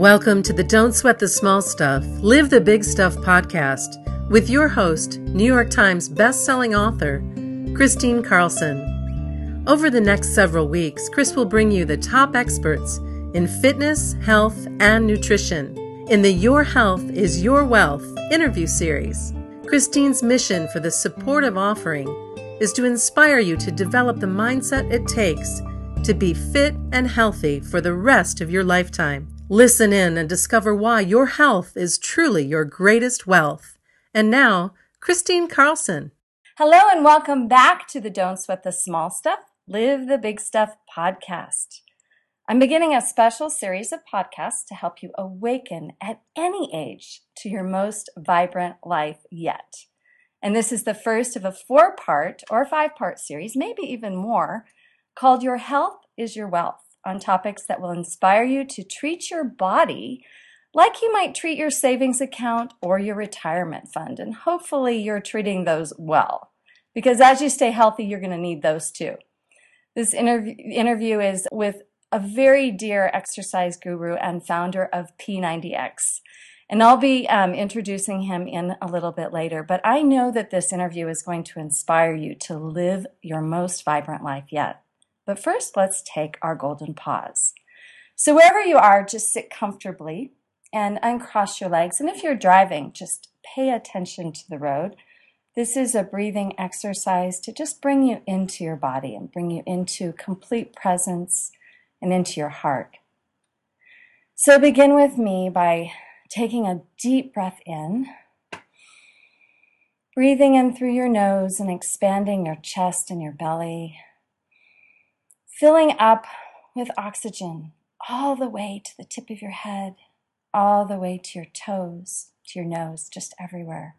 Welcome to the Don't Sweat the Small Stuff, Live the Big Stuff podcast with your host, New York Times bestselling author, Kristine Carlson. Over the next several weeks, Chris will bring you the top experts in fitness, health, and nutrition in the Your Health is Your Wealth interview series. Kristine's mission for the supportive offering is to inspire you to develop the mindset it takes to be fit and healthy for the rest of your lifetime. Listen in and discover why your health is truly your greatest wealth. And now, Kristine Carlson. Hello, and welcome back to the Don't Sweat the Small Stuff, Live the Big Stuff podcast. I'm beginning a special series of podcasts to help you awaken at any age to your most vibrant life yet. And this is the first of a four part or five part series, maybe even more, called Your Health is Your Wealth on topics that will inspire you to treat your body like you might treat your savings account or your retirement fund. And hopefully you're treating those well, because as you stay healthy, you're going to need those too. This interview, interview is with a very dear exercise guru and founder of P90X. And I'll be um, introducing him in a little bit later. But I know that this interview is going to inspire you to live your most vibrant life yet. But first, let's take our golden pause. So, wherever you are, just sit comfortably and uncross your legs. And if you're driving, just pay attention to the road. This is a breathing exercise to just bring you into your body and bring you into complete presence and into your heart. So, begin with me by taking a deep breath in, breathing in through your nose and expanding your chest and your belly filling up with oxygen all the way to the tip of your head, all the way to your toes, to your nose, just everywhere.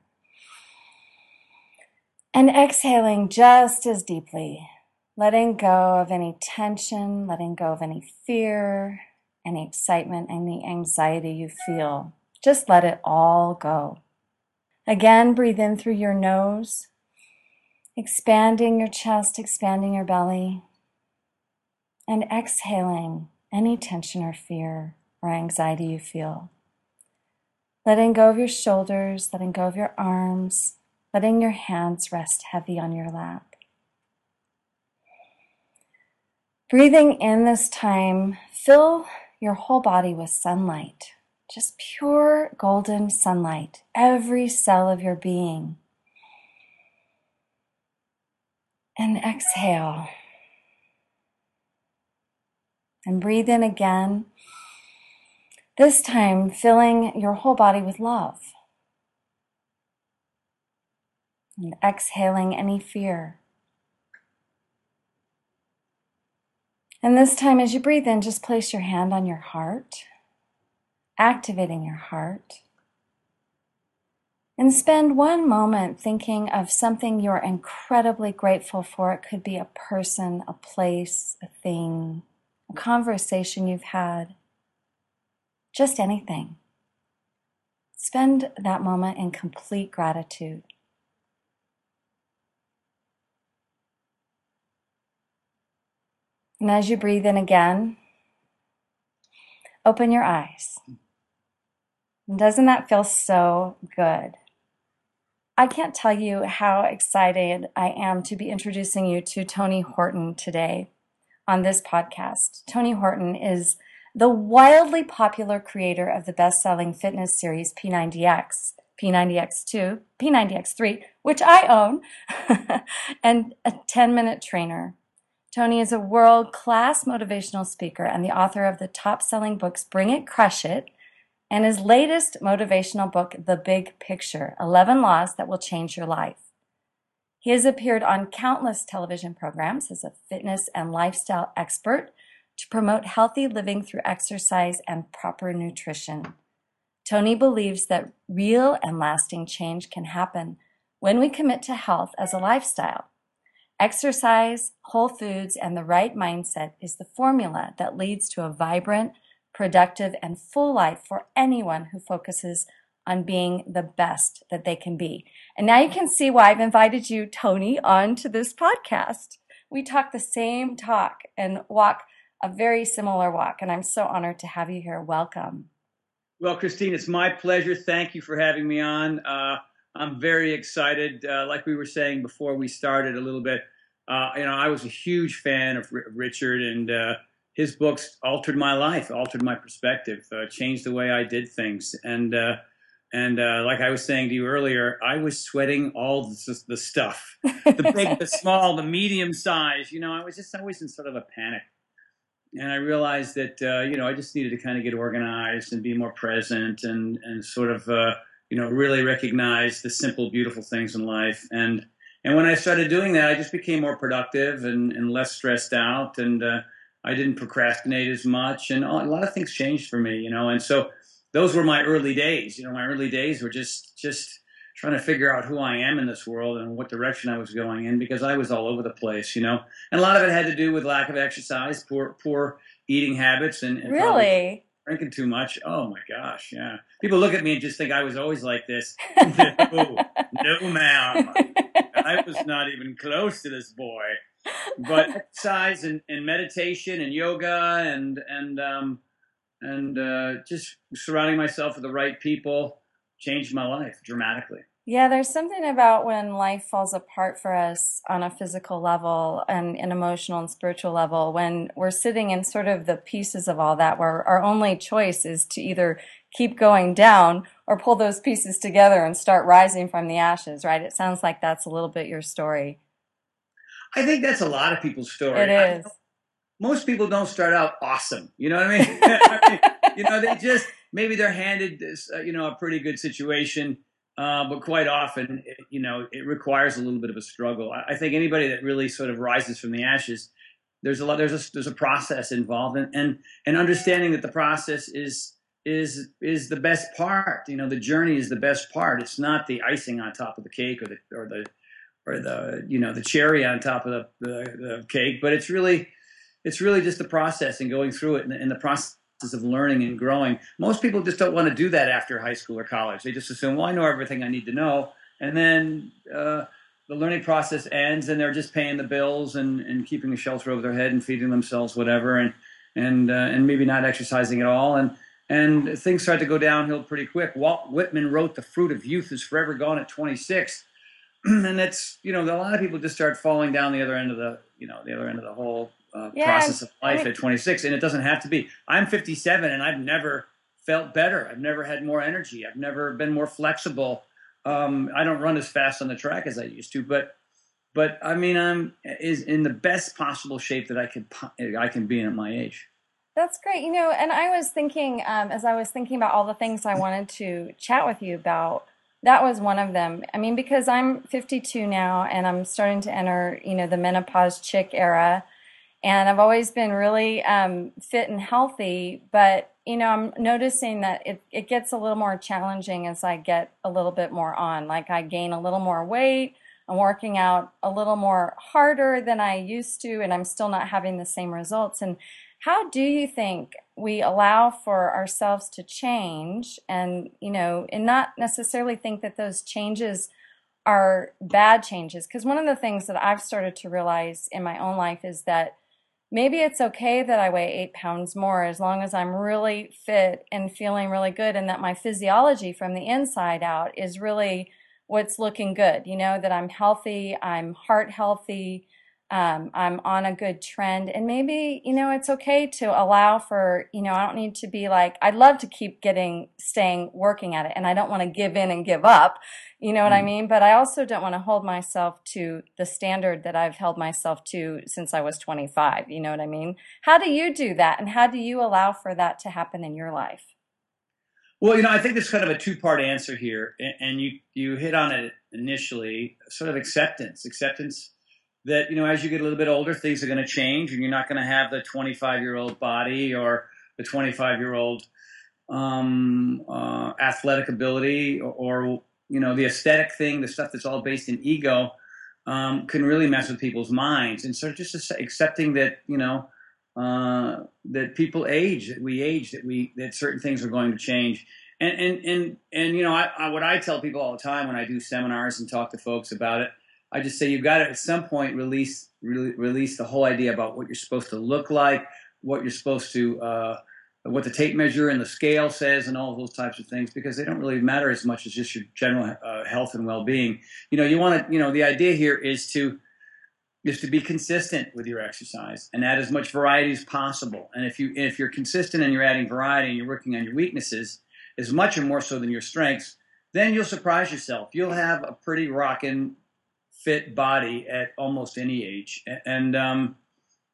And exhaling just as deeply, letting go of any tension, letting go of any fear, any excitement, any anxiety you feel. Just let it all go. Again, breathe in through your nose, expanding your chest, expanding your belly and exhaling any tension or fear or anxiety you feel. Letting go of your shoulders, letting go of your arms, letting your hands rest heavy on your lap. Breathing in this time, fill your whole body with sunlight, just pure golden sunlight, every cell of your being. And exhale. And breathe in again. This time, filling your whole body with love. And exhaling any fear. And this time, as you breathe in, just place your hand on your heart, activating your heart. And spend one moment thinking of something you're incredibly grateful for. It could be a person, a place, a thing, a conversation you've had, just anything. Spend that moment in complete gratitude. And as you breathe in again, open your eyes. doesn't that feel so good? I can't tell you how excited I am to be introducing you to Tony Horton today on this podcast. Tony Horton is the wildly popular creator of the best selling fitness series P90X, P90X2, P90X3, which I own, and a 10 minute trainer. Tony is a world class motivational speaker and the author of the top selling books Bring It, Crush It, and his latest motivational book, The Big Picture 11 Laws That Will Change Your Life. He has appeared on countless television programs as a fitness and lifestyle expert to promote healthy living through exercise and proper nutrition. Tony believes that real and lasting change can happen when we commit to health as a lifestyle. Exercise, whole foods, and the right mindset is the formula that leads to a vibrant, productive, and full life for anyone who focuses on being the best that they can be. And now you can see why I've invited you, Tony, onto this podcast. We talk the same talk and walk a very similar walk, and I'm so honored to have you here. Welcome. Well, Kristine, it's my pleasure. Thank you for having me on. Uh, I'm very excited. Uh, like we were saying before we started a little bit, uh, you know, I was a huge fan of R- Richard, and uh, his books altered my life, altered my perspective, uh, changed the way I did things. And uh, and like I was saying to you earlier, I was sweating all the, the stuff, the big, the small, the medium size. You know, I was just always in sort of a panic and I realized that uh, you know I just needed to kind of get organized and be more present and and sort of uh, you know really recognize the simple, beautiful things in life. And and when I started doing that, I just became more productive and, and less stressed out, and uh, I didn't procrastinate as much, and a lot of things changed for me, you know. And so those were my early days. You know, my early days were just just trying to figure out who I am in this world and what direction I was going in because I was all over the place, you know. And a lot of it had to do with lack of exercise, poor poor eating habits, and, and really drinking too much. Oh my gosh, yeah. People look at me and just think I was always like this. no, no, ma'am. I was not even close to this boy. But exercise and, and meditation and yoga and and um, and uh, just surrounding myself with the right people changed my life dramatically. Yeah, there's something about when life falls apart for us on a physical level and an emotional and spiritual level, when we're sitting in sort of the pieces of all that, where our only choice is to either keep going down or pull those pieces together and start rising from the ashes, right? It sounds like that's a little bit your story. I think that's a lot of people's story. It is. Most people don't start out awesome. You know what I mean? I mean you know, they just, maybe they're handed this, uh, you know, a pretty good situation uh, but quite often, it, you know, it requires a little bit of a struggle. I, I, think anybody that really sort of rises from the ashes, there's a lot, there's a, there's a process involved, and, and and understanding that the process is is is the best part. You know, the journey is the best part. It's not the icing on top of the cake or the or the or the you know the cherry on top of the, the, the cake, but it's really it's really just the process and going through it and, and the process of learning and growing. Most people just don't want to do that after high school or college. They just assume, well, I know everything I need to know. And then uh, the learning process ends and they're just paying the bills and, and keeping a shelter over their head and feeding themselves whatever and, and, uh, and maybe not exercising at all. And, and things start to go downhill pretty quick. Walt Whitman wrote The Fruit of Youth is Forever Gone at 26. and it's, you know, a lot of people just start falling down the other end of the, you know, the other end of the whole uh, process of life at 26, and it doesn't have to be. I'm 57, and I've never felt better. I've never had more energy. I've never been more flexible. Um, I don't run as fast on the track as I used to, but but I mean, I'm is in the best possible shape that I can I can be in at my age. That's great. You know, and I was thinking um, as I was thinking about all the things I wanted to chat with you about. That was one of them. I mean, because I'm 52 now, and I'm starting to enter, you know, the menopause chick era and I've always been really um, fit and healthy. But you know, I'm noticing that it it gets a little more challenging as I get a little bit more on. Like I gain a little more weight. I'm working out a little more harder than I used to, and I'm still not having the same results. And how do you think we allow for ourselves to change and you know and not necessarily think that those changes are bad changes because one of the things that i've started to realize in my own life is that maybe it's okay that I weigh eight pounds more as long as I'm really fit and feeling really good and that my physiology from the inside out is really what's looking good. You know, that I'm healthy, I'm heart healthy, um, I'm on a good trend. And maybe, you know, it's okay to allow for, you know, I don't need to be like, I'd love to keep getting, staying, working at it. And I don't want to give in and give up. You know what mm. I mean? But I also don't want to hold myself to the standard that I've held myself to since I was 25. You know what I mean? How do you do that? And how do you allow for that to happen in your life? Well, you know, I think there's kind of a two-part answer here, and you you hit on it initially. Sort of acceptance, acceptance that you know as you get a little bit older things are going to change and you're not going to have the 25 year old body or the 25 year old um, uh, athletic ability or, or, you know the aesthetic thing the stuff that's all based in ego um, can really mess with people's minds. And so just accepting that you know uh, that people age that we age that we that certain things are going to change. And and and, and you know I, I, what i tell people all the time when i do seminars and talk to folks about it I just say you've got to at some point release re- release the whole idea about what you're supposed to look like, what you're supposed to uh, what the tape measure and the scale says and all those types of things because they don't really matter as much as just your general uh, health and well-being. You know, you want to, you know, the idea here is to is to be consistent with your exercise and add as much variety as possible. And if you if you're consistent and you're adding variety and you're working on your weaknesses as much or more so than your strengths, then you'll surprise yourself. You'll have a pretty rocking fit body at almost any age. And um,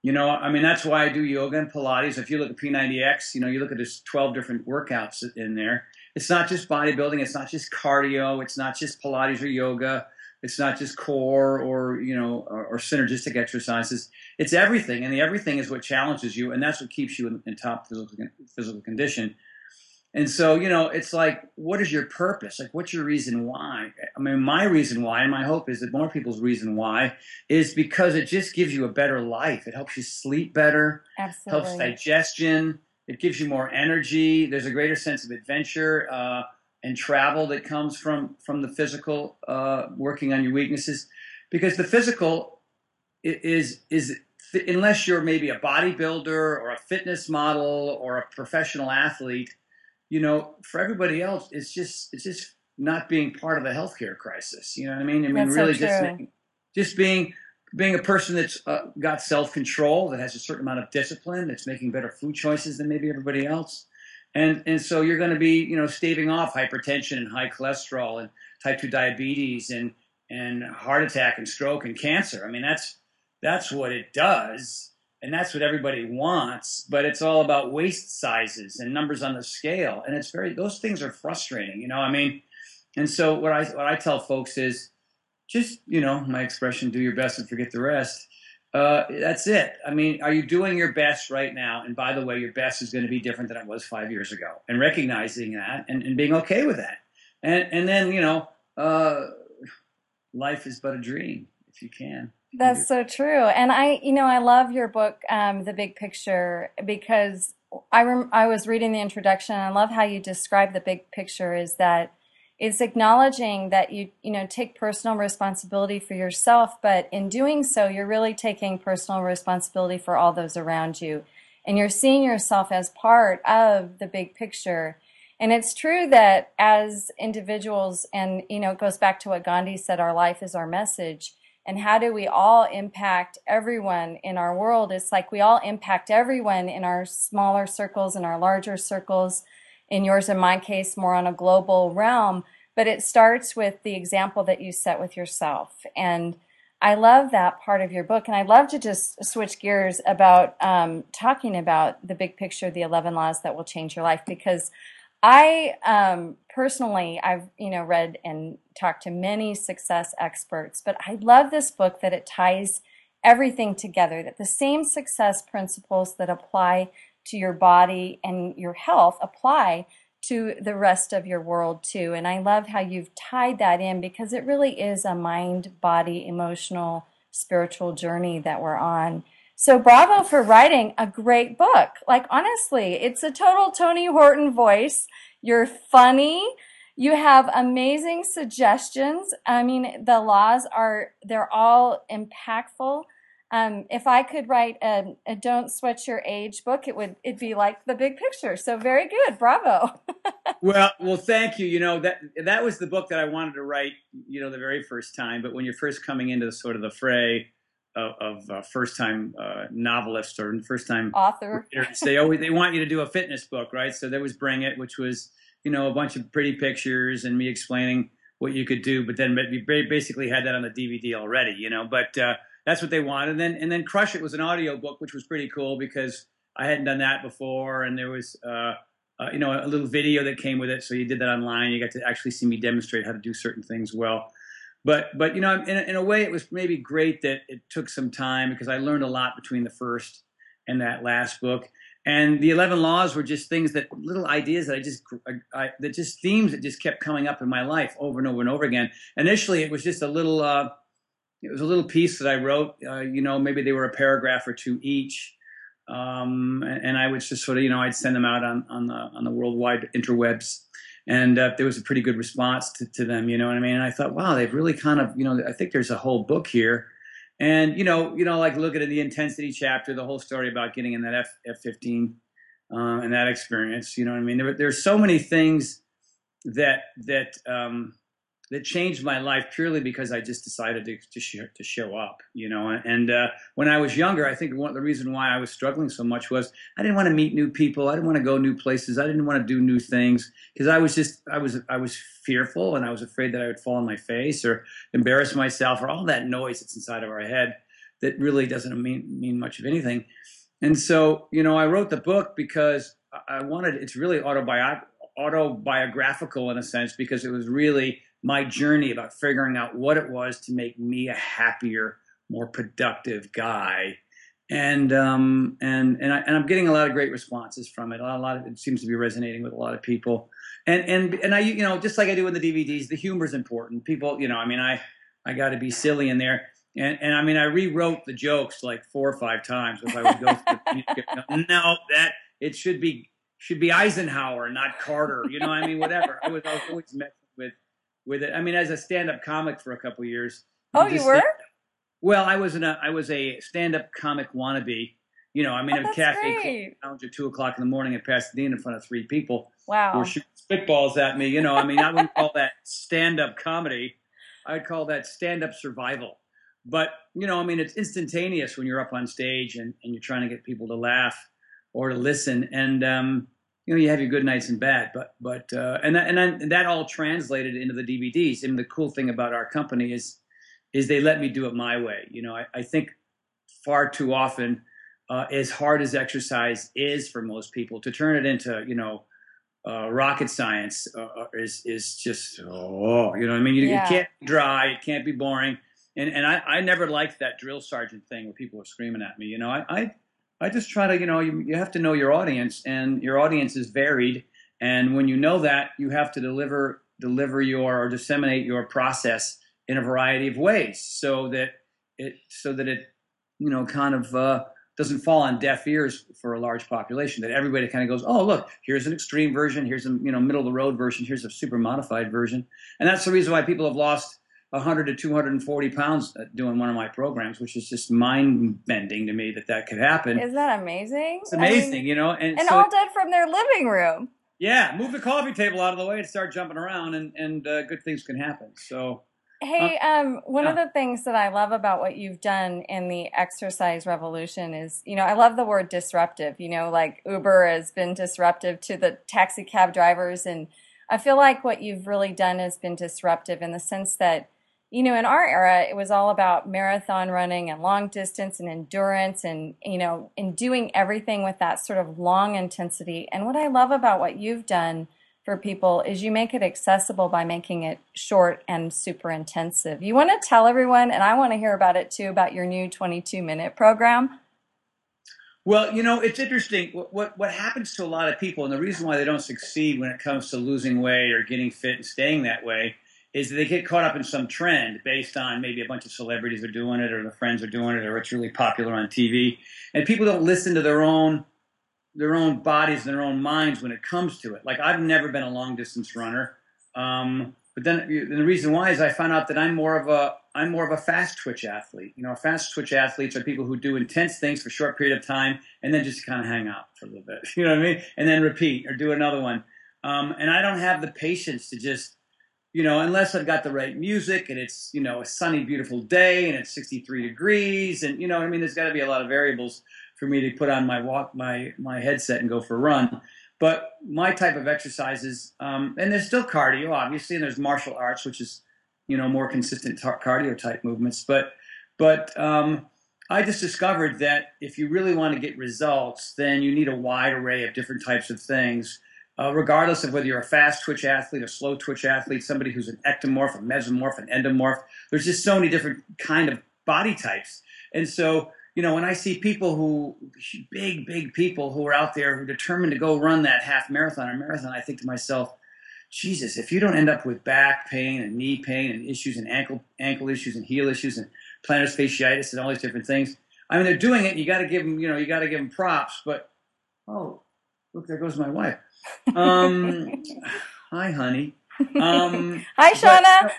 you know, I mean, that's why I do yoga and Pilates. If you look at P90X, you know, you look at there's 12 different workouts in there. It's not just bodybuilding. It's not just cardio. It's not just Pilates or yoga. It's not just core or you know or, or synergistic exercises. It's everything, and the everything is what challenges you, and that's what keeps you in, in top physical physical condition. And so, you know, it's like, what is your purpose? Like, what's your reason why? I mean, my reason why, and my hope is that more people's reason why, is because it just gives you a better life. It helps you sleep better, Absolutely. helps digestion, it gives you more energy. There's a greater sense of adventure uh, and travel that comes from from the physical uh, working on your weaknesses, because the physical is is unless you're maybe a bodybuilder or a fitness model or a professional athlete you know, for everybody else, it's just it's just not being part of the healthcare crisis. You know what I mean? I mean, That's really so just just being being a person that's uh, got self control, that has a certain amount of discipline, that's making better food choices than maybe everybody else, and and so you're going to be you know staving off hypertension and high cholesterol and type two diabetes and and heart attack and stroke and cancer. I mean, that's that's what it does and that's what everybody wants but it's all about waist sizes and numbers on the scale. And it's very those things are frustrating you know i mean and so what i what i tell folks is just you know my expression do your best and forget the rest. Uh, that's it. I mean are you doing your best right now? And by the way your best is going to be different than it was five years ago. And recognizing that and, and being okay with that. And and then you know uh, life is but a dream if you can That's so true. And I, you know, I love your book, um, The Big Picture, because I rem- I was reading the introduction. And I love how you describe the big picture. Is that it's acknowledging that you, you know, take personal responsibility for yourself, but in doing so, you're really taking personal responsibility for all those around you, and you're seeing yourself as part of the big picture. And it's true that as individuals, and you know, it goes back to what Gandhi said: "Our life is our message." And how do we all impact everyone in our world? It's like we all impact everyone in our smaller circles in our larger circles. In yours and my case more on a global realm. But it starts with the example that you set with yourself. And i love that part of your book. And i'd love to just switch gears about um, talking about the big picture the 11 laws that will change your life. Because I um, personally, I've you know read and talked to many success experts, but I love this book that it ties everything together. That the same success principles that apply to your body and your health apply to the rest of your world too. And I love how you've tied that in because it really is a mind, body, emotional, spiritual journey that we're on. So bravo for writing a great book. Like honestly, it's a total Tony Horton voice. You're funny. You have amazing suggestions. I mean, the laws are they're all impactful. Um, if I could write a, a "Don't Sweat Your Age" book, it would it'd be like the big picture. So very good, bravo. well, well, thank you. You know that that was the book that I wanted to write. You know, the very first time. But when you're first coming into the, sort of the fray of, of uh, first time uh, novelist or first time Author. they always they want you to do a fitness book, right? So there was Bring It, which was you know a bunch of pretty pictures and me explaining what you could do. But then we basically had that on the DVD already, you know. But uh, that's what they wanted. And then and then Crush It was an audio book, which was pretty cool because I hadn't done that before, and there was. Uh, uh, you know, a little video that came with it, so you did that online. You got to actually see me demonstrate how to do certain things well but but you know in a, in a way it was maybe great that it took some time because i learned a lot between the first and that last book. And the 11 laws were just things that little ideas that i just I, that just themes that just kept coming up in my life over and over and over again. Initially it was just a little uh, it was a little piece that i wrote uh, you know maybe they were a paragraph or two each. Um, and, and i would just sort of you know i'd send them out on, on the on the worldwide interwebs and uh, there was a pretty good response to, to, them. You know what I mean? And I thought, wow, they've really kind of, you know, I think there's a whole book here, and you know, you know, like look at the intensity chapter, the whole story about getting in that F F fifteen um, and that experience. You know what I mean? There, there's so many things that that um, that changed my life purely because I just decided to to, show, to show up. You know, and uh, when I was younger, I think one the reason why I was struggling so much was I didn't want to meet new people. I didn't want to go new places. I didn't want to do new things because I was just I was I was fearful and I was afraid that I would fall on my face or embarrass myself or all that noise that's inside of our head that really doesn't mean mean much of anything. And so, you know, I wrote the book because I wanted it's really autobi- autobiographical in a sense because it was really my journey about figuring out what it was to make me a happier, more productive guy. And um, and and, I, and I'm getting a lot of great responses from it. A lot of it seems to be resonating with a lot of people. And and and I you know just like I do in the DVDs, the humor is important. People you know I mean I I got to be silly in there. And, and I mean, I rewrote the jokes like four or five times if I would go through. no, that it should be should be Eisenhower, not Carter. You know, I mean, whatever. I was, I was always messing with with it. I mean, as a stand-up comic for a couple years. Oh, you were? well, I was in a I was a stand-up comic wannabe. You know, I mean, oh, a cafe lounge at two o'clock in the morning in Pasadena in front of three people. Wow. Who were shooting spitballs at me. You know, I mean, I wouldn't call that stand-up comedy. I'd call that stand-up survival. But, you know, I mean, it's instantaneous when you're up on stage and, and you're trying to get people to laugh or to listen. And, um, you know, you have your good nights and bad, but, but, uh, and that, and, then, and that all translated into the DVDs. And the cool thing about our company is, is they let me do it my way. You know, I, I think far too often, uh, as hard as exercise is for most people, to turn it into, you know, uh, rocket science uh, uh is is just oh, you know I mean. You, yeah. you can't dry, it can't be boring and and I, I never liked that drill sergeant thing where people were screaming at me. You know, I I, I just try to you know you, you have to know your audience, and your audience is varied, and when you know that, you have to deliver deliver your or disseminate your process in a variety of ways, so that it so that it you know kind of uh, doesn't fall on deaf ears for a large population. That everybody kind of goes, oh look, here's an extreme version, here's a you know middle of the road version, here's a super modified version, and that's the reason why people have lost 100 to 240 pounds doing one of my programs, which is just mind bending to me that that could happen. Isn't that amazing? It's amazing, I mean, you know. And, and so all done from their living room. Yeah, move the coffee table out of the way and start jumping around, and and uh, good things can happen. So. Hey, uh, um, one yeah. of the things that I love about what you've done in the exercise revolution is, you know, I love the word disruptive. You know, like Uber has been disruptive to the taxi cab drivers, and I feel like what you've really done has been disruptive in the sense that you know, in our era, it was all about marathon running and long distance and endurance and, you know, in doing everything with that sort of long intensity. And what I love about what you've done for people is you make it accessible by making it short and super intensive. You want to tell everyone, and I want to hear about it too, about your new 22 minute program. Well, you know, it's interesting. What, what, what happens to a lot of people, and the reason why they don't succeed when it comes to losing weight or getting fit and staying that way, is they get caught up in some trend based on maybe a bunch of celebrities are doing it or their friends are doing it or it's really popular on TV. And people don't listen to their own their own bodies and their own minds when it comes to it. Like I've never been a long distance runner. Um, but then the reason why is I found out that I'm more of a I'm more of a fast twitch athlete. You know, fast twitch athletes are people who do intense things for a short period of time and then just kind of hang out for a little bit. You know what I mean? And then repeat or do another one. Um, and I don't have the patience to just you know, unless I've got the right music and it's, you know, a sunny, beautiful day and it's 63 degrees. And, you know, I mean, there's got to be a lot of variables for me to put on my walk, my, my headset and go for a run. But my type of exercises, um, and there's still cardio, obviously, and there's martial arts, which is, you know, more consistent cardio type movements. But, but, um, I just discovered that if you really want to get results, then you need a wide array of different types of things uh, regardless of whether you're a fast twitch athlete, a slow twitch athlete, somebody who's an ectomorph, a mesomorph, an endomorph. There's just so many different kind of body types. And so, you know, when I see people who, big, big people who are out there who are determined to go run that half marathon or marathon, I think to myself, Jesus, if you don't end up with back pain and knee pain and issues and ankle ankle issues and heel issues and plantar fasciitis and all these different things, I mean, they're doing it. You got to give them, you know, you got to give them props. But oh, look, there goes my wife. Um, hi, honey. Um, hi, Shauna.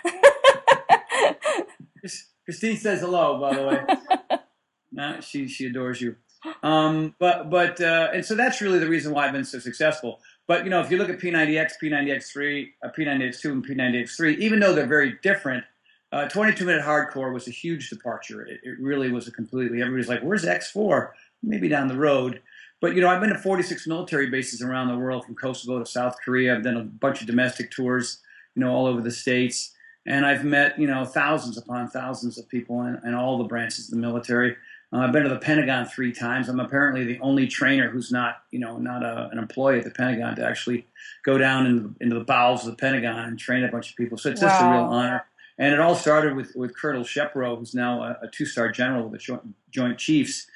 But, Kristine says hello, by the way. nah, she she adores you. Um, but but uh, and so that's really the reason why I've been so successful. But you know, if you look at P90X, P90X3, uh, P90X2, and P90X3, even though they're very different, uh, 22 minute hardcore was a huge departure. It, it, really was a completely. Everybody's like, "Where's X4?" Maybe down the road. But you know, I've been to 46 military bases around the world, from Kosovo to South Korea. I've done a bunch of domestic tours, you know, all over the states, and I've met you know thousands upon thousands of people in, in all the branches of the military. Uh, I've been to the Pentagon three times. I'm apparently the only trainer who's not, you know, not a, an employee at the Pentagon to actually go down into, into the bowels of the Pentagon and train a bunch of people. So it's wow. just a real honor. And it all started with, with Colonel Shepro, who's now a, a two-star general of the Joint, Joint Chiefs,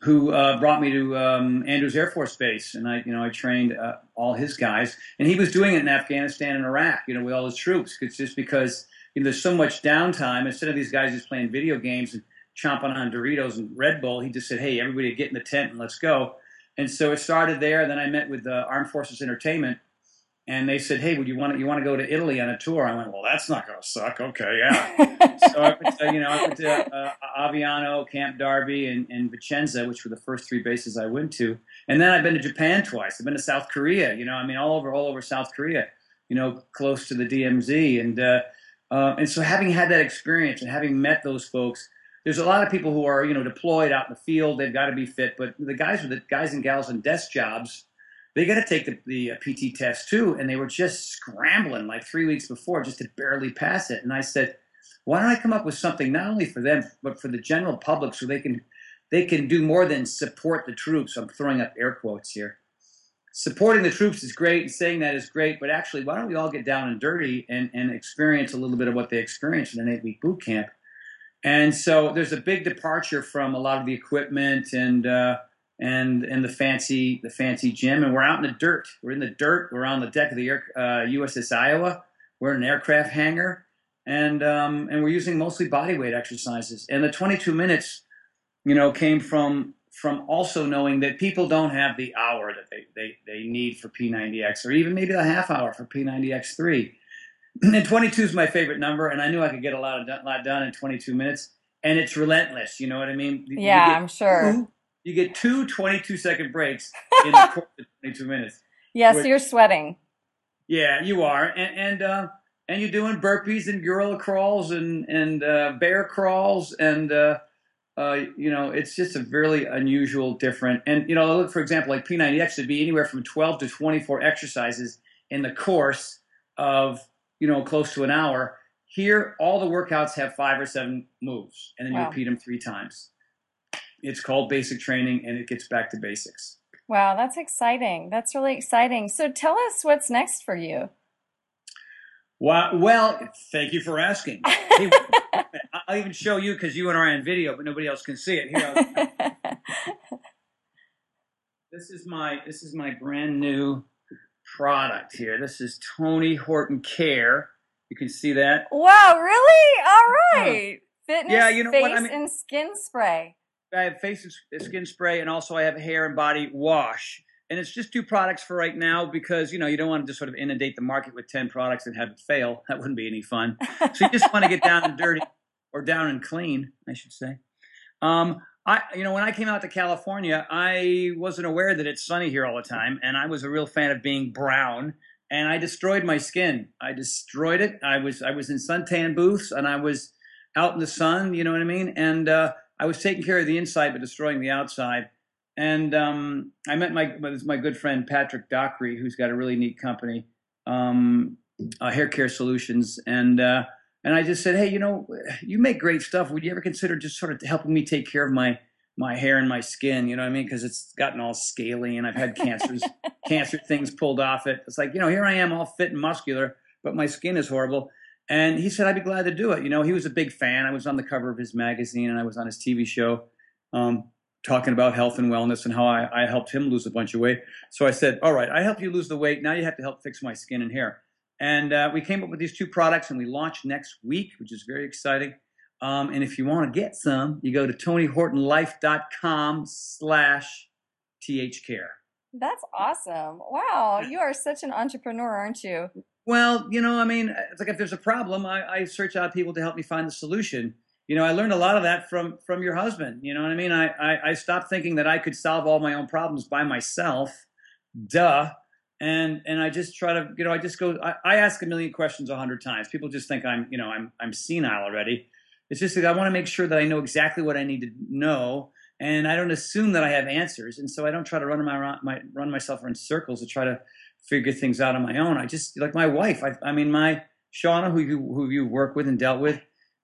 who uh, brought me to um, Andrews Air Force Base, and I, you know, I trained uh, all his guys, and he was doing it in Afghanistan and Iraq, you know, with all his troops. It's just because you know, there's so much downtime. Instead of these guys just playing video games and chomping on Doritos and Red Bull. He just said, "Hey, everybody, get in the tent and let's go." And so it started there. Then I met with the Armed Forces Entertainment, and they said, "Hey, would you want to, you want to go to Italy on a tour?" I went, "Well, that's not going to suck." Okay, yeah. so I went to, you know, I went to uh, Aviano, Camp Darby, and, and Vicenza, which were the first three bases I went to. And then I've been to Japan twice. I've been to South Korea. You know, I mean, all over, all over South Korea. You know, close to the DMZ, and uh, uh, and so having had that experience and having met those folks there's a lot of people who are you know deployed out in the field. They've got to be fit, but the guys with the guys and gals in desk jobs, they got to take the, the uh, PT test too, and they were just scrambling like three weeks before just to barely pass it. And I said, why don't I come up with something not only for them but for the general public so they can they can do more than support the troops. I'm throwing up air quotes here. Supporting the troops is great and saying that is great, but actually, why don't we all get down and dirty and, and experience a little bit of what they experienced in an eight week boot camp? And so there's a big departure from a lot of the equipment and uh, and and the fancy the fancy gym. And we're out in the dirt. We're in the dirt. We're on the deck of the air, uh, USS Iowa. We're in an aircraft hangar, and um, and we're using mostly body weight exercises. And the 22 minutes, you know, came from from also knowing that people don't have the hour that they, they, they need for P90X or even maybe a half hour for P90X3 and 22 is my favorite number, and I knew I could get a lot of lot done in 22 minutes. And it's relentless. You know what I mean? Yeah, I'm sure. Two, you get two 22 second breaks in the course of 22 minutes. Yes, yeah, so you're sweating. Yeah, you are, and and uh, and you're doing burpees and gorilla crawls and and uh, bear crawls and. Uh, uh, you know, it's just a really unusual, different, and you know, look for example, like P90X would be anywhere from 12 to 24 exercises in the course of you know, close to an hour. Here, all the workouts have five or seven moves, and then you repeat them three times. It's called basic training, and it gets back to basics. Wow, that's exciting. That's really exciting. So tell us what's next for you. Well, well thank you for asking. hey, I'll even show you because you and I are on video, but nobody else can see it. Here, this is my this is my brand new product here. This is Tony Horton Care. You can see that. Wow, really? All right. Fitness, yeah, you know face what? I mean, and skin spray. I have face and skin spray, and also I have hair and body wash. And it's just two products for right now because you know you don't want to just sort of inundate the market with ten products and have it fail. That wouldn't be any fun. So you just want to get down and dirty, or down and clean, I should say. Um, I, you know, when I came out to California, I wasn't aware that it's sunny here all the time, and I was a real fan of being brown. And I destroyed my skin. I destroyed it. I was I was in suntan booths, and I was out in the sun. You know what I mean? And uh, I was taking care of the inside, but destroying the outside. And um, I met my my good friend Patrick Dockery, who's got a really neat company, um, uh, Hair Care Solutions, and uh, and I just said, hey, you know, you make great stuff. Would you ever consider just sort of helping me take care of my my hair and my skin? You know what I mean? Because it's gotten all scaly, and I've had cancers, cancer things pulled off it. It's like you know, here I am, all fit and muscular, but my skin is horrible. And he said I'd be glad to do it. You know, he was a big fan. I was on the cover of his magazine, and I was on his TV show. Um, talking about health and wellness and how I, I helped him lose a bunch of weight. So I said, all right, I helped you lose the weight. Now you have to help fix my skin and hair. And uh, we came up with these two products and we launched next week, which is very exciting. Um, and if you want to get some, you go to tonyhortonlife.com slash thcare. That's awesome. Wow. You are such an entrepreneur, aren't you? Well, you know, I mean, it's like if there's a problem, I, I search out people to help me find the solution. you know, I learned a lot of that from from your husband. You know what I mean? I, I, I stopped thinking that I could solve all my own problems by myself. Duh. And and I just try to, you know, I just go. I, I ask a million questions a hundred times. People just think I'm, you know, I'm I'm senile already. It's just that I want to make sure that I know exactly what I need to know, and I don't assume that I have answers, and so I don't try to run my, my run myself around circles to try to figure things out on my own. I just like my wife. I, I mean, my Shauna, who you who you work with and dealt with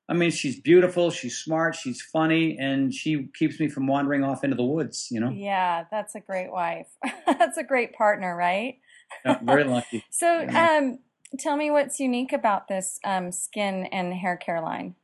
I mean, she's beautiful, she's smart, she's funny, and she keeps me from wandering off into the woods, you know? Yeah, that's a great wife. that's a great partner, right? Yeah, very lucky. so, um, tell me what's unique about this um, skin and hair care line.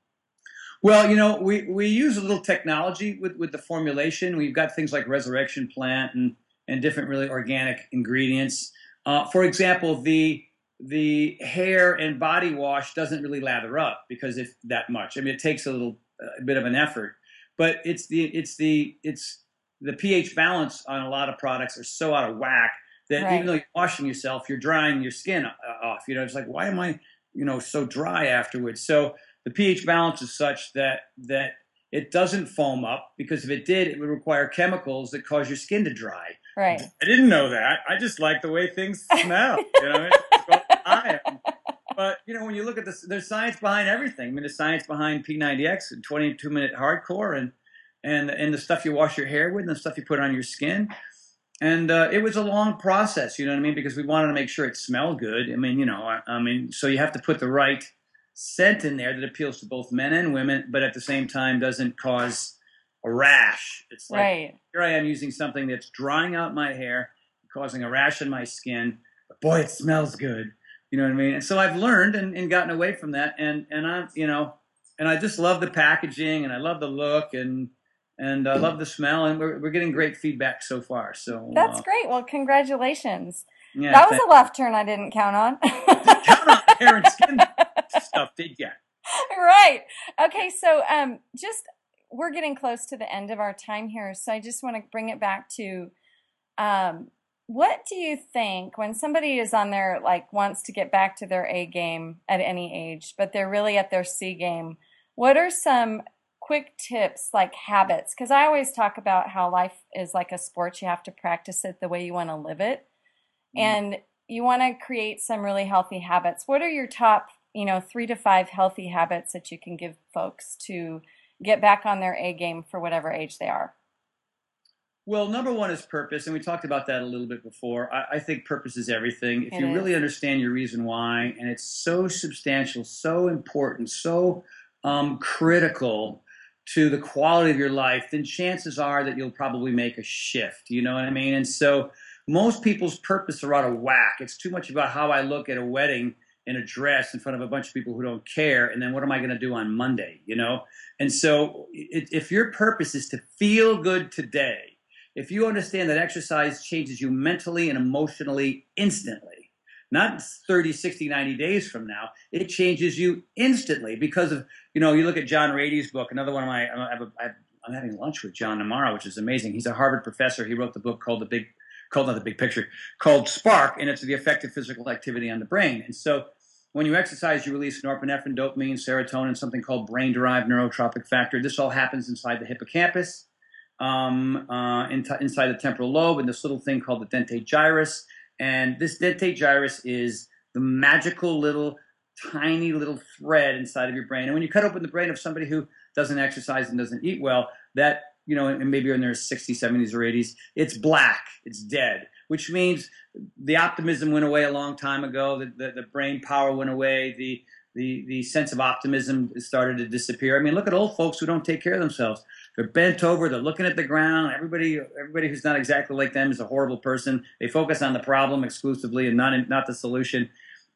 Well, you know, we, we use a little technology with, with the formulation. We've got things like resurrection plant and, and different really organic ingredients. Uh, for example, the the hair and body wash doesn't really lather up because if that much. I mean, it takes a little a bit of an effort, but it's the it's the it's the pH balance on a lot of products are so out of whack that right. even though you're washing yourself, you're drying your skin uh, off. You know, it's like why am I you know so dry afterwards? So the pH balance is such that that it doesn't foam up because if it did, it would require chemicals that cause your skin to dry. Right. I didn't know that. I just like the way things smell. you know, I am. But you know, when you look at this, there's science behind everything. I mean, there's science behind P90X and 22 minute hardcore, and and and the stuff you wash your hair with, and the stuff you put on your skin. And uh, it was a long process, you know what I mean? Because we wanted to make sure it smelled good. I mean, you know, I, I mean, so you have to put the right scent in there that appeals to both men and women, but at the same time doesn't cause a rash. It's like right. here I am using something that's drying out my hair, causing a rash in my skin. But boy, it smells good. You know what I mean? And so I've learned and, and gotten away from that. And, and I, you know, and I just love the packaging and I love the look and, and I love the smell and we're, we're getting great feedback so far. So that's uh, great. Well, congratulations. Yeah, that was a left turn I didn't count on. count on hair and skin stuff, did you? Right. Okay. So, um, just we're getting close to the end of our time here, so I just want to bring it back to um, what do you think when somebody is on their like wants to get back to their A game at any age, but they're really at their C game? What are some quick tips like habits? Because I always talk about how life is like a sport. You have to practice it the way you want to live it. Mm. And you want to create some really healthy habits. What are your top, you know, three to five healthy habits that you can give folks to get back on their A game for whatever age they are? Well, number one is purpose, and we talked about that a little bit before. I, I think purpose is everything. If it you is. really understand your reason why, and it's so substantial, so important, so um, critical to the quality of your life, then chances are that you'll probably make a shift. You know what I mean? And so most people's purpose are out of whack. It's too much about how I look at a wedding in a dress in front of a bunch of people who don't care, and then what am I going to do on Monday? You know? And so if your purpose is to feel good today, if you understand that exercise changes you mentally and emotionally instantly, not 30, 60, 90 days from now, it changes you instantly because of, you know, you look at John Ratey's book, another one of my, I have a, I have, I'm having lunch with John tomorrow, which is amazing. He's a Harvard professor. He wrote the book called The Big, called not The Big Picture, called Spark, and it's the effect of physical activity on the brain. And so when you exercise, you release norepinephrine, dopamine, serotonin, something called brain derived neurotrophic factor. This all happens inside the hippocampus um, uh, in inside the temporal lobe and this little thing called the dentate gyrus. And this dentate gyrus is the magical little, tiny little thread inside of your brain. And when you cut open the brain of somebody who doesn't exercise and doesn't eat well, that, you know, and maybe you're in their 60s, 70s, or 80s, it's black, it's dead, which means the optimism went away a long time ago, the, the, the brain power went away, the, the, the sense of optimism started to disappear. I mean, look at old folks who don't take care of themselves. They're bent over. They're looking at the ground. Everybody, everybody who's not exactly like them is a horrible person. They focus on the problem exclusively and not not the solution.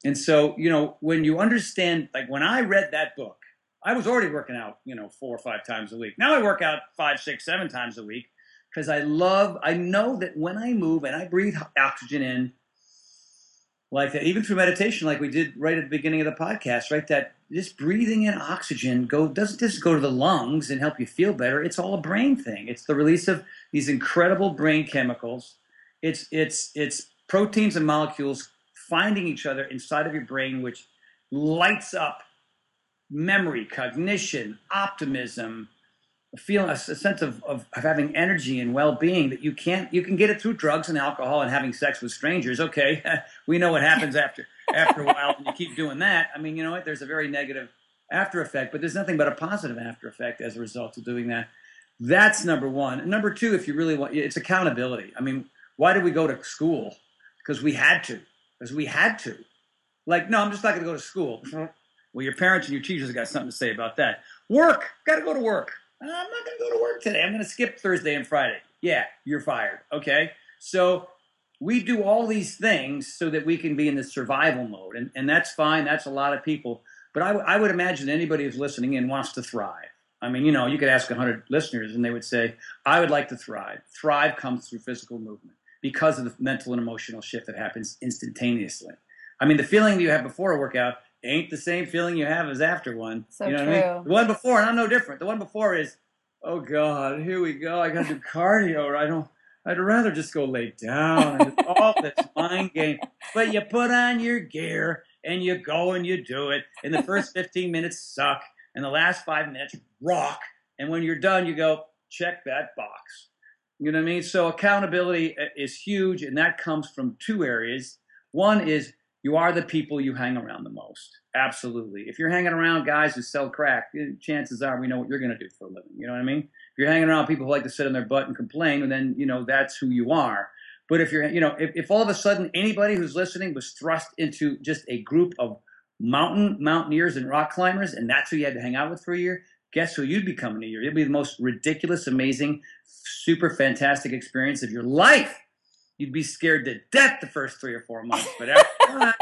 And so, you know, when you understand, like when I read that book, I was already working out, you know, four or five times a week. Now I work out five, six, seven times a week because I love. I know that when I move and I breathe oxygen in, like that, even through meditation, like we did right at the beginning of the podcast, right? That just breathing in oxygen go doesn't just go to the lungs and help you feel better. It's all a brain thing. It's the release of these incredible brain chemicals. It's it's it's proteins and molecules finding each other inside of your brain, which lights up memory, cognition, optimism, a feeling, a, sense of, of, of having energy and well-being that you can't, you can get it through drugs and alcohol and having sex with strangers. Okay. we know what happens after, after a while when you keep doing that. I mean, you know what? There's a very negative after effect, but there's nothing but a positive after effect as a result of doing that. That's number one. And number two, if you really want, it's accountability. I mean, why did we go to school? Because we had to. Because we had to. Like, no, I'm just not going to go to school. Well, your parents and your teachers got something to say about that. Work. Got to go to work. Uh, I'm not going to go to work today. I'm going to skip Thursday and Friday. Yeah, you're fired. Okay. So we do all these things so that we can be in the survival mode. And, and that's fine. That's a lot of people. But I, I would imagine anybody who's listening in wants to thrive. I mean, you know, you could ask 100 listeners and they would say, I would like to thrive. Thrive comes through physical movement because of the mental and emotional shift that happens instantaneously. I mean, the feeling that you have before a workout ain't the same feeling you have as after one. So you know true. what I mean? The one before, and I'm no different. The one before is, oh God, here we go. I got to do cardio. I don't. I'd rather just go lay down. All this mind game. But you put on your gear and you go and you do it. And the first 15 minutes suck, and the last five minutes rock. And when you're done, you go check that box. You know what I mean? So accountability uh, is huge, and that comes from two areas. One is you are the people you hang around the most. Absolutely. If you're hanging around guys who sell crack, eh, chances are we know what you're going to do for a living. You know what I mean? If you're hanging around people who like to sit on their butt and complain, then you know that's who you are. But if you're, you know, if, if all of a sudden anybody who's listening was thrust into just a group of mountain mountaineers and rock climbers, and that's who you had to hang out with for a year, guess who you'd become in a year? It'd be the most ridiculous, amazing, super fantastic experience of your life. You'd be scared to death the first three or four months, but after that,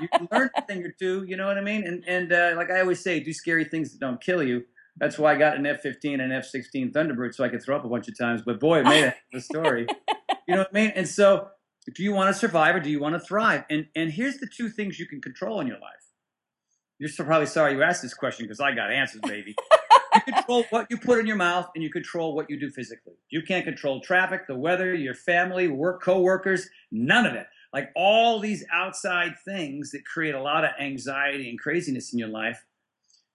you can learn a thing or two. You know what I mean? And and uh, like I always say, do scary things that don't kill you. That's why I got an F-15 and F-16 Thunderbird so I could throw up a bunch of times. But boy, it made the story. You know what I mean? And so, do you want to survive or do you want to thrive? And and here's the two things you can control in your life. You're so probably sorry you asked this question because I got answers, baby. you control what you put in your mouth and you control what you do physically. You can't control traffic, the weather, your family, work coworkers, none of it. Like all these outside things that create a lot of anxiety and craziness in your life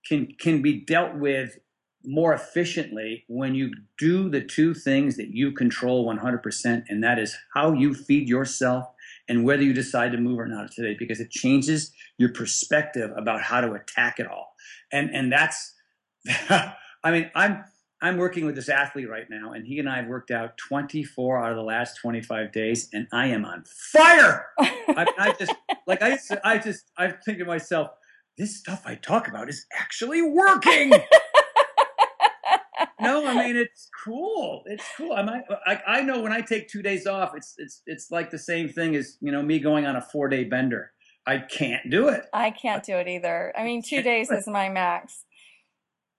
can can be dealt with more efficiently when you do the two things that you control 100% and that is how you feed yourself and whether you decide to move or not today because it changes your perspective about how to attack it all. And and that's I mean, I'm I'm working with this athlete right now, and he and I have worked out 24 out of the last 25 days, and I am on fire. I, I just like I just, I just I think to myself, this stuff I talk about is actually working. no, I mean it's cool. It's cool. I I, I know when I take two days off, it's it's it's like the same thing as you know me going on a four day bender. I can't do it. I can't do it either. I mean, two days is my max.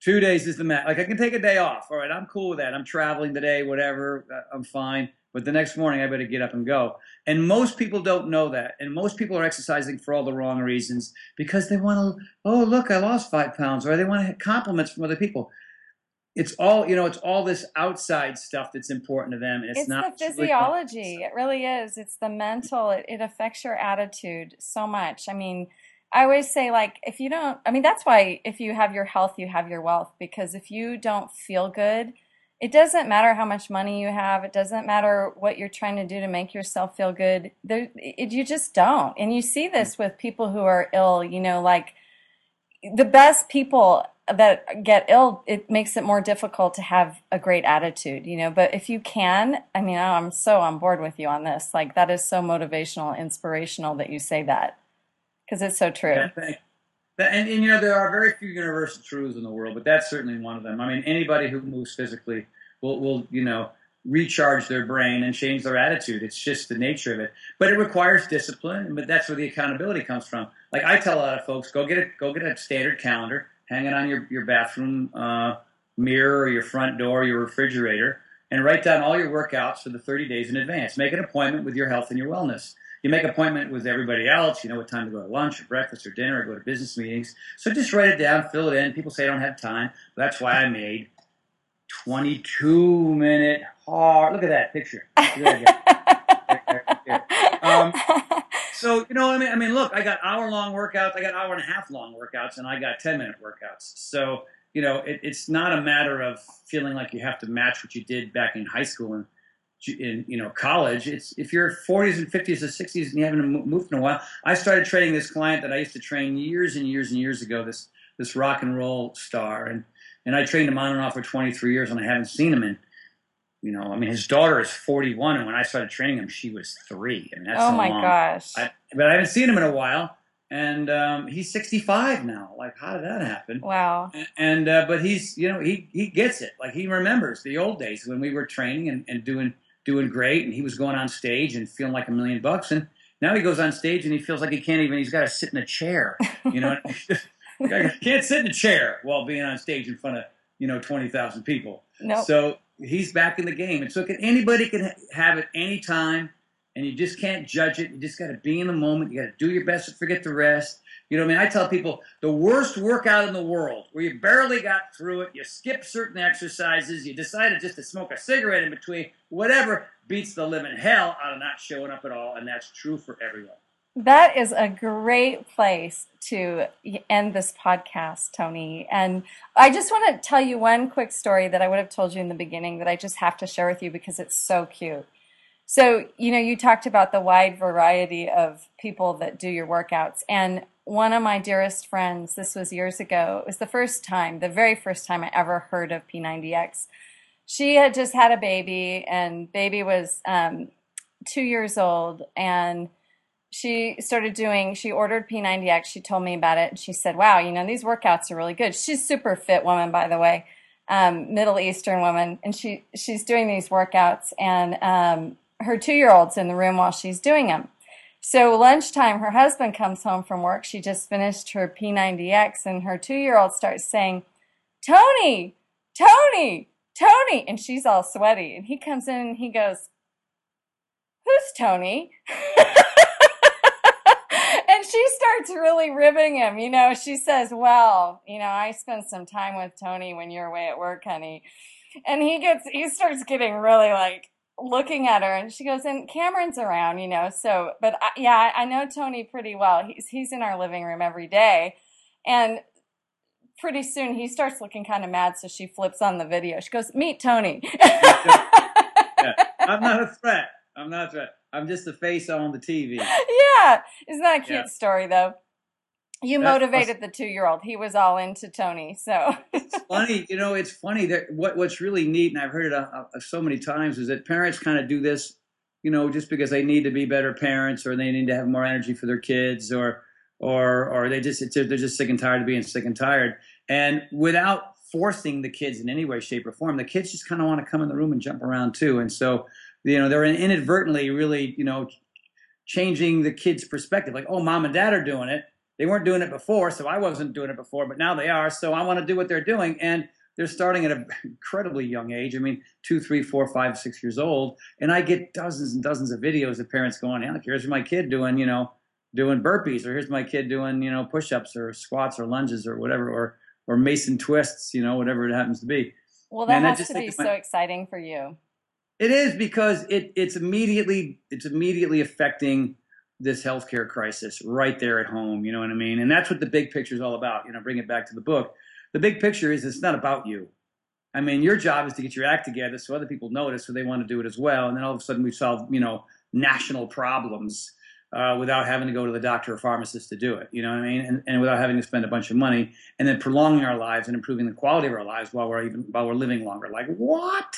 Two days is the max. Like I can take a day off. All right, I'm cool with that. I'm traveling today, whatever. uh, I'm fine. But the next morning, I better get up and go. And most people don't know that. And most people are exercising for all the wrong reasons because they want to. Oh, look, I lost five pounds, or they want to compliments from other people. It's all you know. It's all this outside stuff that's important to them. It's, It's, not the really- physiology. It really is. It's the mental. It, it affects your attitude so much. I mean, I always say, like, if you don't, I mean, that's why if you have your health, you have your wealth. Because if you don't feel good, it doesn't matter how much money you have. It doesn't matter what you're trying to do to make yourself feel good. There, it, you just don't. And you see this with people who are ill. You know, like the best people that get ill, it makes it more difficult to have a great attitude, you know. But if you can, I mean, I'm so on board with you on this. Like, that is so motivational, inspirational that you say that because it's so true. Yeah, thank- And, and you know there are very few universal truths in the world, but that's certainly one of them. I mean, anybody who moves physically will, will you know recharge their brain and change their attitude. It's just the nature of it. But it requires discipline. But that's where the accountability comes from. Like I tell a lot of folks, go get a go get a standard calendar, hang it on your your bathroom uh, mirror or your front door, your refrigerator, and write down all your workouts for the 30 days in advance. Make an appointment with your health and your wellness. You make appointment with everybody else. You know what time to go to lunch or breakfast or dinner or go to business meetings. So just write it down, fill it in. People say I don't have time. That's why I made 22 minute hard. Look at that picture. Um, So you know, I mean, I mean, look, I got hour long workouts, I got hour and a half long workouts, and I got ten minute workouts. So you know, it, it's not a matter of feeling like you have to match what you did back in high school and in you know college. It's if you're 40s and 50s or 60s and you haven't moved in a while. I started training this client that I used to train years and years and years ago. This this rock and roll star, and and I trained him on and off for 23 years, and I haven't seen him in. You know, I mean, his daughter is 41, and when I started training him, she was three. And that's oh my long. gosh! I, but I haven't seen him in a while, and um, he's 65 now. Like, how did that happen? Wow. And, and uh, but he's, you know, he he gets it. Like he remembers the old days when we were training and, and doing doing great, and he was going on stage and feeling like a million bucks, and now he goes on stage and he feels like he can't even. He's got to sit in a chair. You know, can't sit in a chair while being on stage in front of you know 20,000 people. Nope. So he's back in the game, and so can, anybody can have it anytime, and you just can't judge it. You just got to be in the moment. You got to do your best to forget the rest. You know what I mean? I tell people the worst workout in the world, where you barely got through it, you skip certain exercises, you decided just to smoke a cigarette in between, whatever, beats the living hell out of not showing up at all, and that's true for everyone. That is a great place to end this podcast, Tony. And I just want to tell you one quick story that I would have told you in the beginning that I just have to share with you because it's so cute. So, you know, you talked about the wide variety of people that do your workouts. And one of my dearest friends, this was years ago, it was the first time, the very first time I ever heard of P90X. She had just had a baby, and baby was um, two years old. And she started doing she ordered p90x she told me about it and she said wow you know these workouts are really good she's super fit woman by the way um, middle eastern woman and she she's doing these workouts and um, her two year old's in the room while she's doing them so lunchtime her husband comes home from work. She just finished her p90x and her two year old starts saying tony! Tony! Tony! And she's all sweaty. And he comes in and he goes who's tony? And she starts really ribbing him. You know, she says, Well, you know, I spent some time with Tony when you're away at work, honey. And he gets, he starts getting really like looking at her and she goes, And Cameron's around, you know, so, but I, yeah, I know Tony pretty well. He's, he's in our living room every day. And pretty soon he starts looking kind of mad. So she flips on the video. She goes, Meet Tony. yeah. I'm not a threat. I'm not a threat. I'm just the face on the TV. Yeah. Isn't that a cute Yeah. story, though? You motivated the two year old. He was all into Tony. So, it's funny, you know, it's funny that what what's really neat, and I've heard it uh, uh, so many times, is that parents kind of do this, you know, just because they need to be better parents or they need to have more energy for their kids or or or they just it's, they're just sick and tired of being sick and tired, and without forcing the kids in any way, shape, or form, the kids just kind of want to come in the room and jump around too, and so you know they're inadvertently really you know changing the kids' perspective, like oh, mom and dad are doing it. They weren't doing it before, so I wasn't doing it before, but now they are. So I want to do what they're doing, and they're starting at an incredibly young age. I mean, two, three, four, five, six years old, and I get dozens and dozens of videos of parents going, "Yeah, here's my kid doing, you know, doing burpees, or here's my kid doing, you know, push-ups or squats or lunges or whatever, or or Mason twists, you know, whatever it happens to be." well, that Man, has just to be so my- exciting for you. It is because it it's immediately it's immediately affecting this healthcare crisis right there at home. You know what I mean? And that's what the big picture is all about. You know, bring it back to the book. The big picture is it's not about you. I mean, your job is to get your act together so other people notice, so they want to do it as well. And then all of a sudden, we solve you know national problems uh, without having to go to the doctor or pharmacist to do it. You know what I mean? And, and without having to spend a bunch of money, and then prolonging our lives and improving the quality of our lives while we're even while we're living longer. Like what?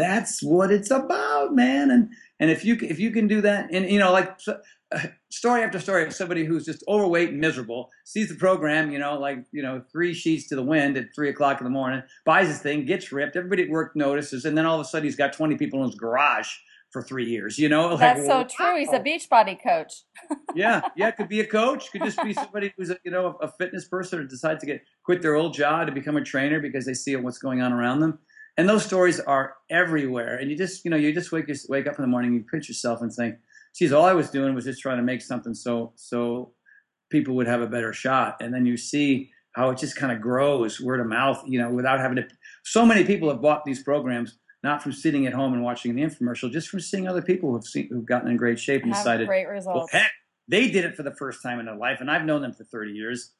That's what it's about, man. And and if you if you can do that, and you know, like uh, story after story of somebody who's just overweight and miserable sees the program, you know, like you know, three sheets to the wind at three o'clock in the morning, buys his thing, gets ripped. Everybody at work notices, and then all of a sudden he's got twenty people in his garage for three years. You know, like, That's so wow. true. He's a Beachbody coach. yeah, yeah. Could be a coach. Could just be somebody who's a, you know a fitness person or decides to get quit their old job to become a trainer because they see what's going on around them. And those stories are everywhere. And you just you know you just wake wake up in the morning, you pinch yourself and think, "Geez, all I was doing was just trying to make something so so people would have a better shot." And then you see how it just kind of grows word of mouth. You know, without having to. So many people have bought these programs not from sitting at home and watching the infomercial, just from seeing other people who've seen who've gotten in great shape and Have decided, great well, results. heck, they did it for the first time in their life, and I've known them for 30 years,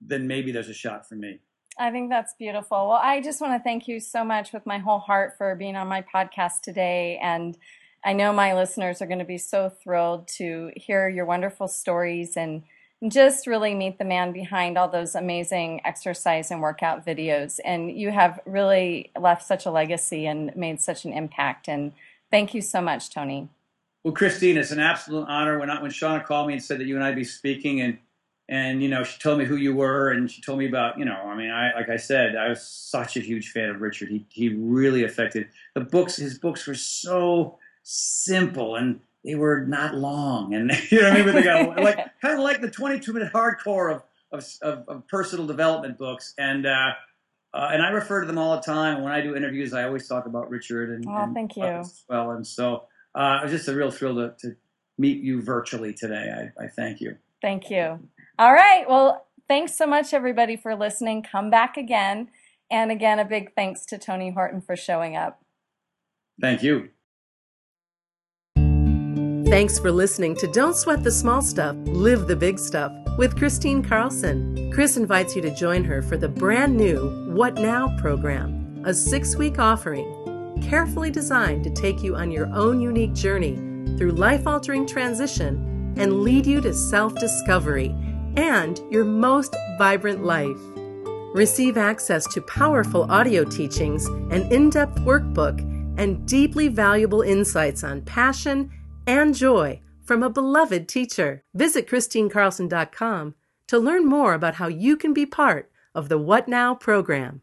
then maybe there's a shot for me. I think that's beautiful. Well, I just want to thank you so much with my whole heart for being on my podcast today. And I know my listeners are going to be so thrilled to hear your wonderful stories and just really meet the man behind all those amazing exercise and workout videos. And you have really left such a legacy and made such an impact. And thank you so much, Tony. Well, Kristine, it's an absolute honor. When I, when Shauna called me and said that you and I'd be speaking, and and you know she told me who you were, and she told me about you know, I mean, I like I said, I was such a huge fan of Richard. He he really affected the books. His books were so simple and they were not long, and you know what I mean. They got like kind of like the 22 minute hardcore of of, of, of personal development books, and uh, uh, and I refer to them all the time. When I do interviews, I always talk about Richard and, oh, and thank you. as well. And so uh, it was just a real thrill to, to meet you virtually today. I, I thank you. Thank you. All right. Well, thanks so much, everybody, for listening. Come back again. And again, a big thanks to Tony Horton for showing up. Thank you. Thanks for listening to Don't Sweat the Small Stuff, Live the Big Stuff with Kristine Carlson. Chris invites you to join her for the brand new What Now program, a six week offering carefully designed to take you on your own unique journey through life altering transition and lead you to self discovery and your most vibrant life. Receive access to powerful audio teachings, an in depth workbook, and deeply valuable insights on passion and joy from a beloved teacher. Visit KristineCarlson.com to learn more about how you can be part of the What Now program.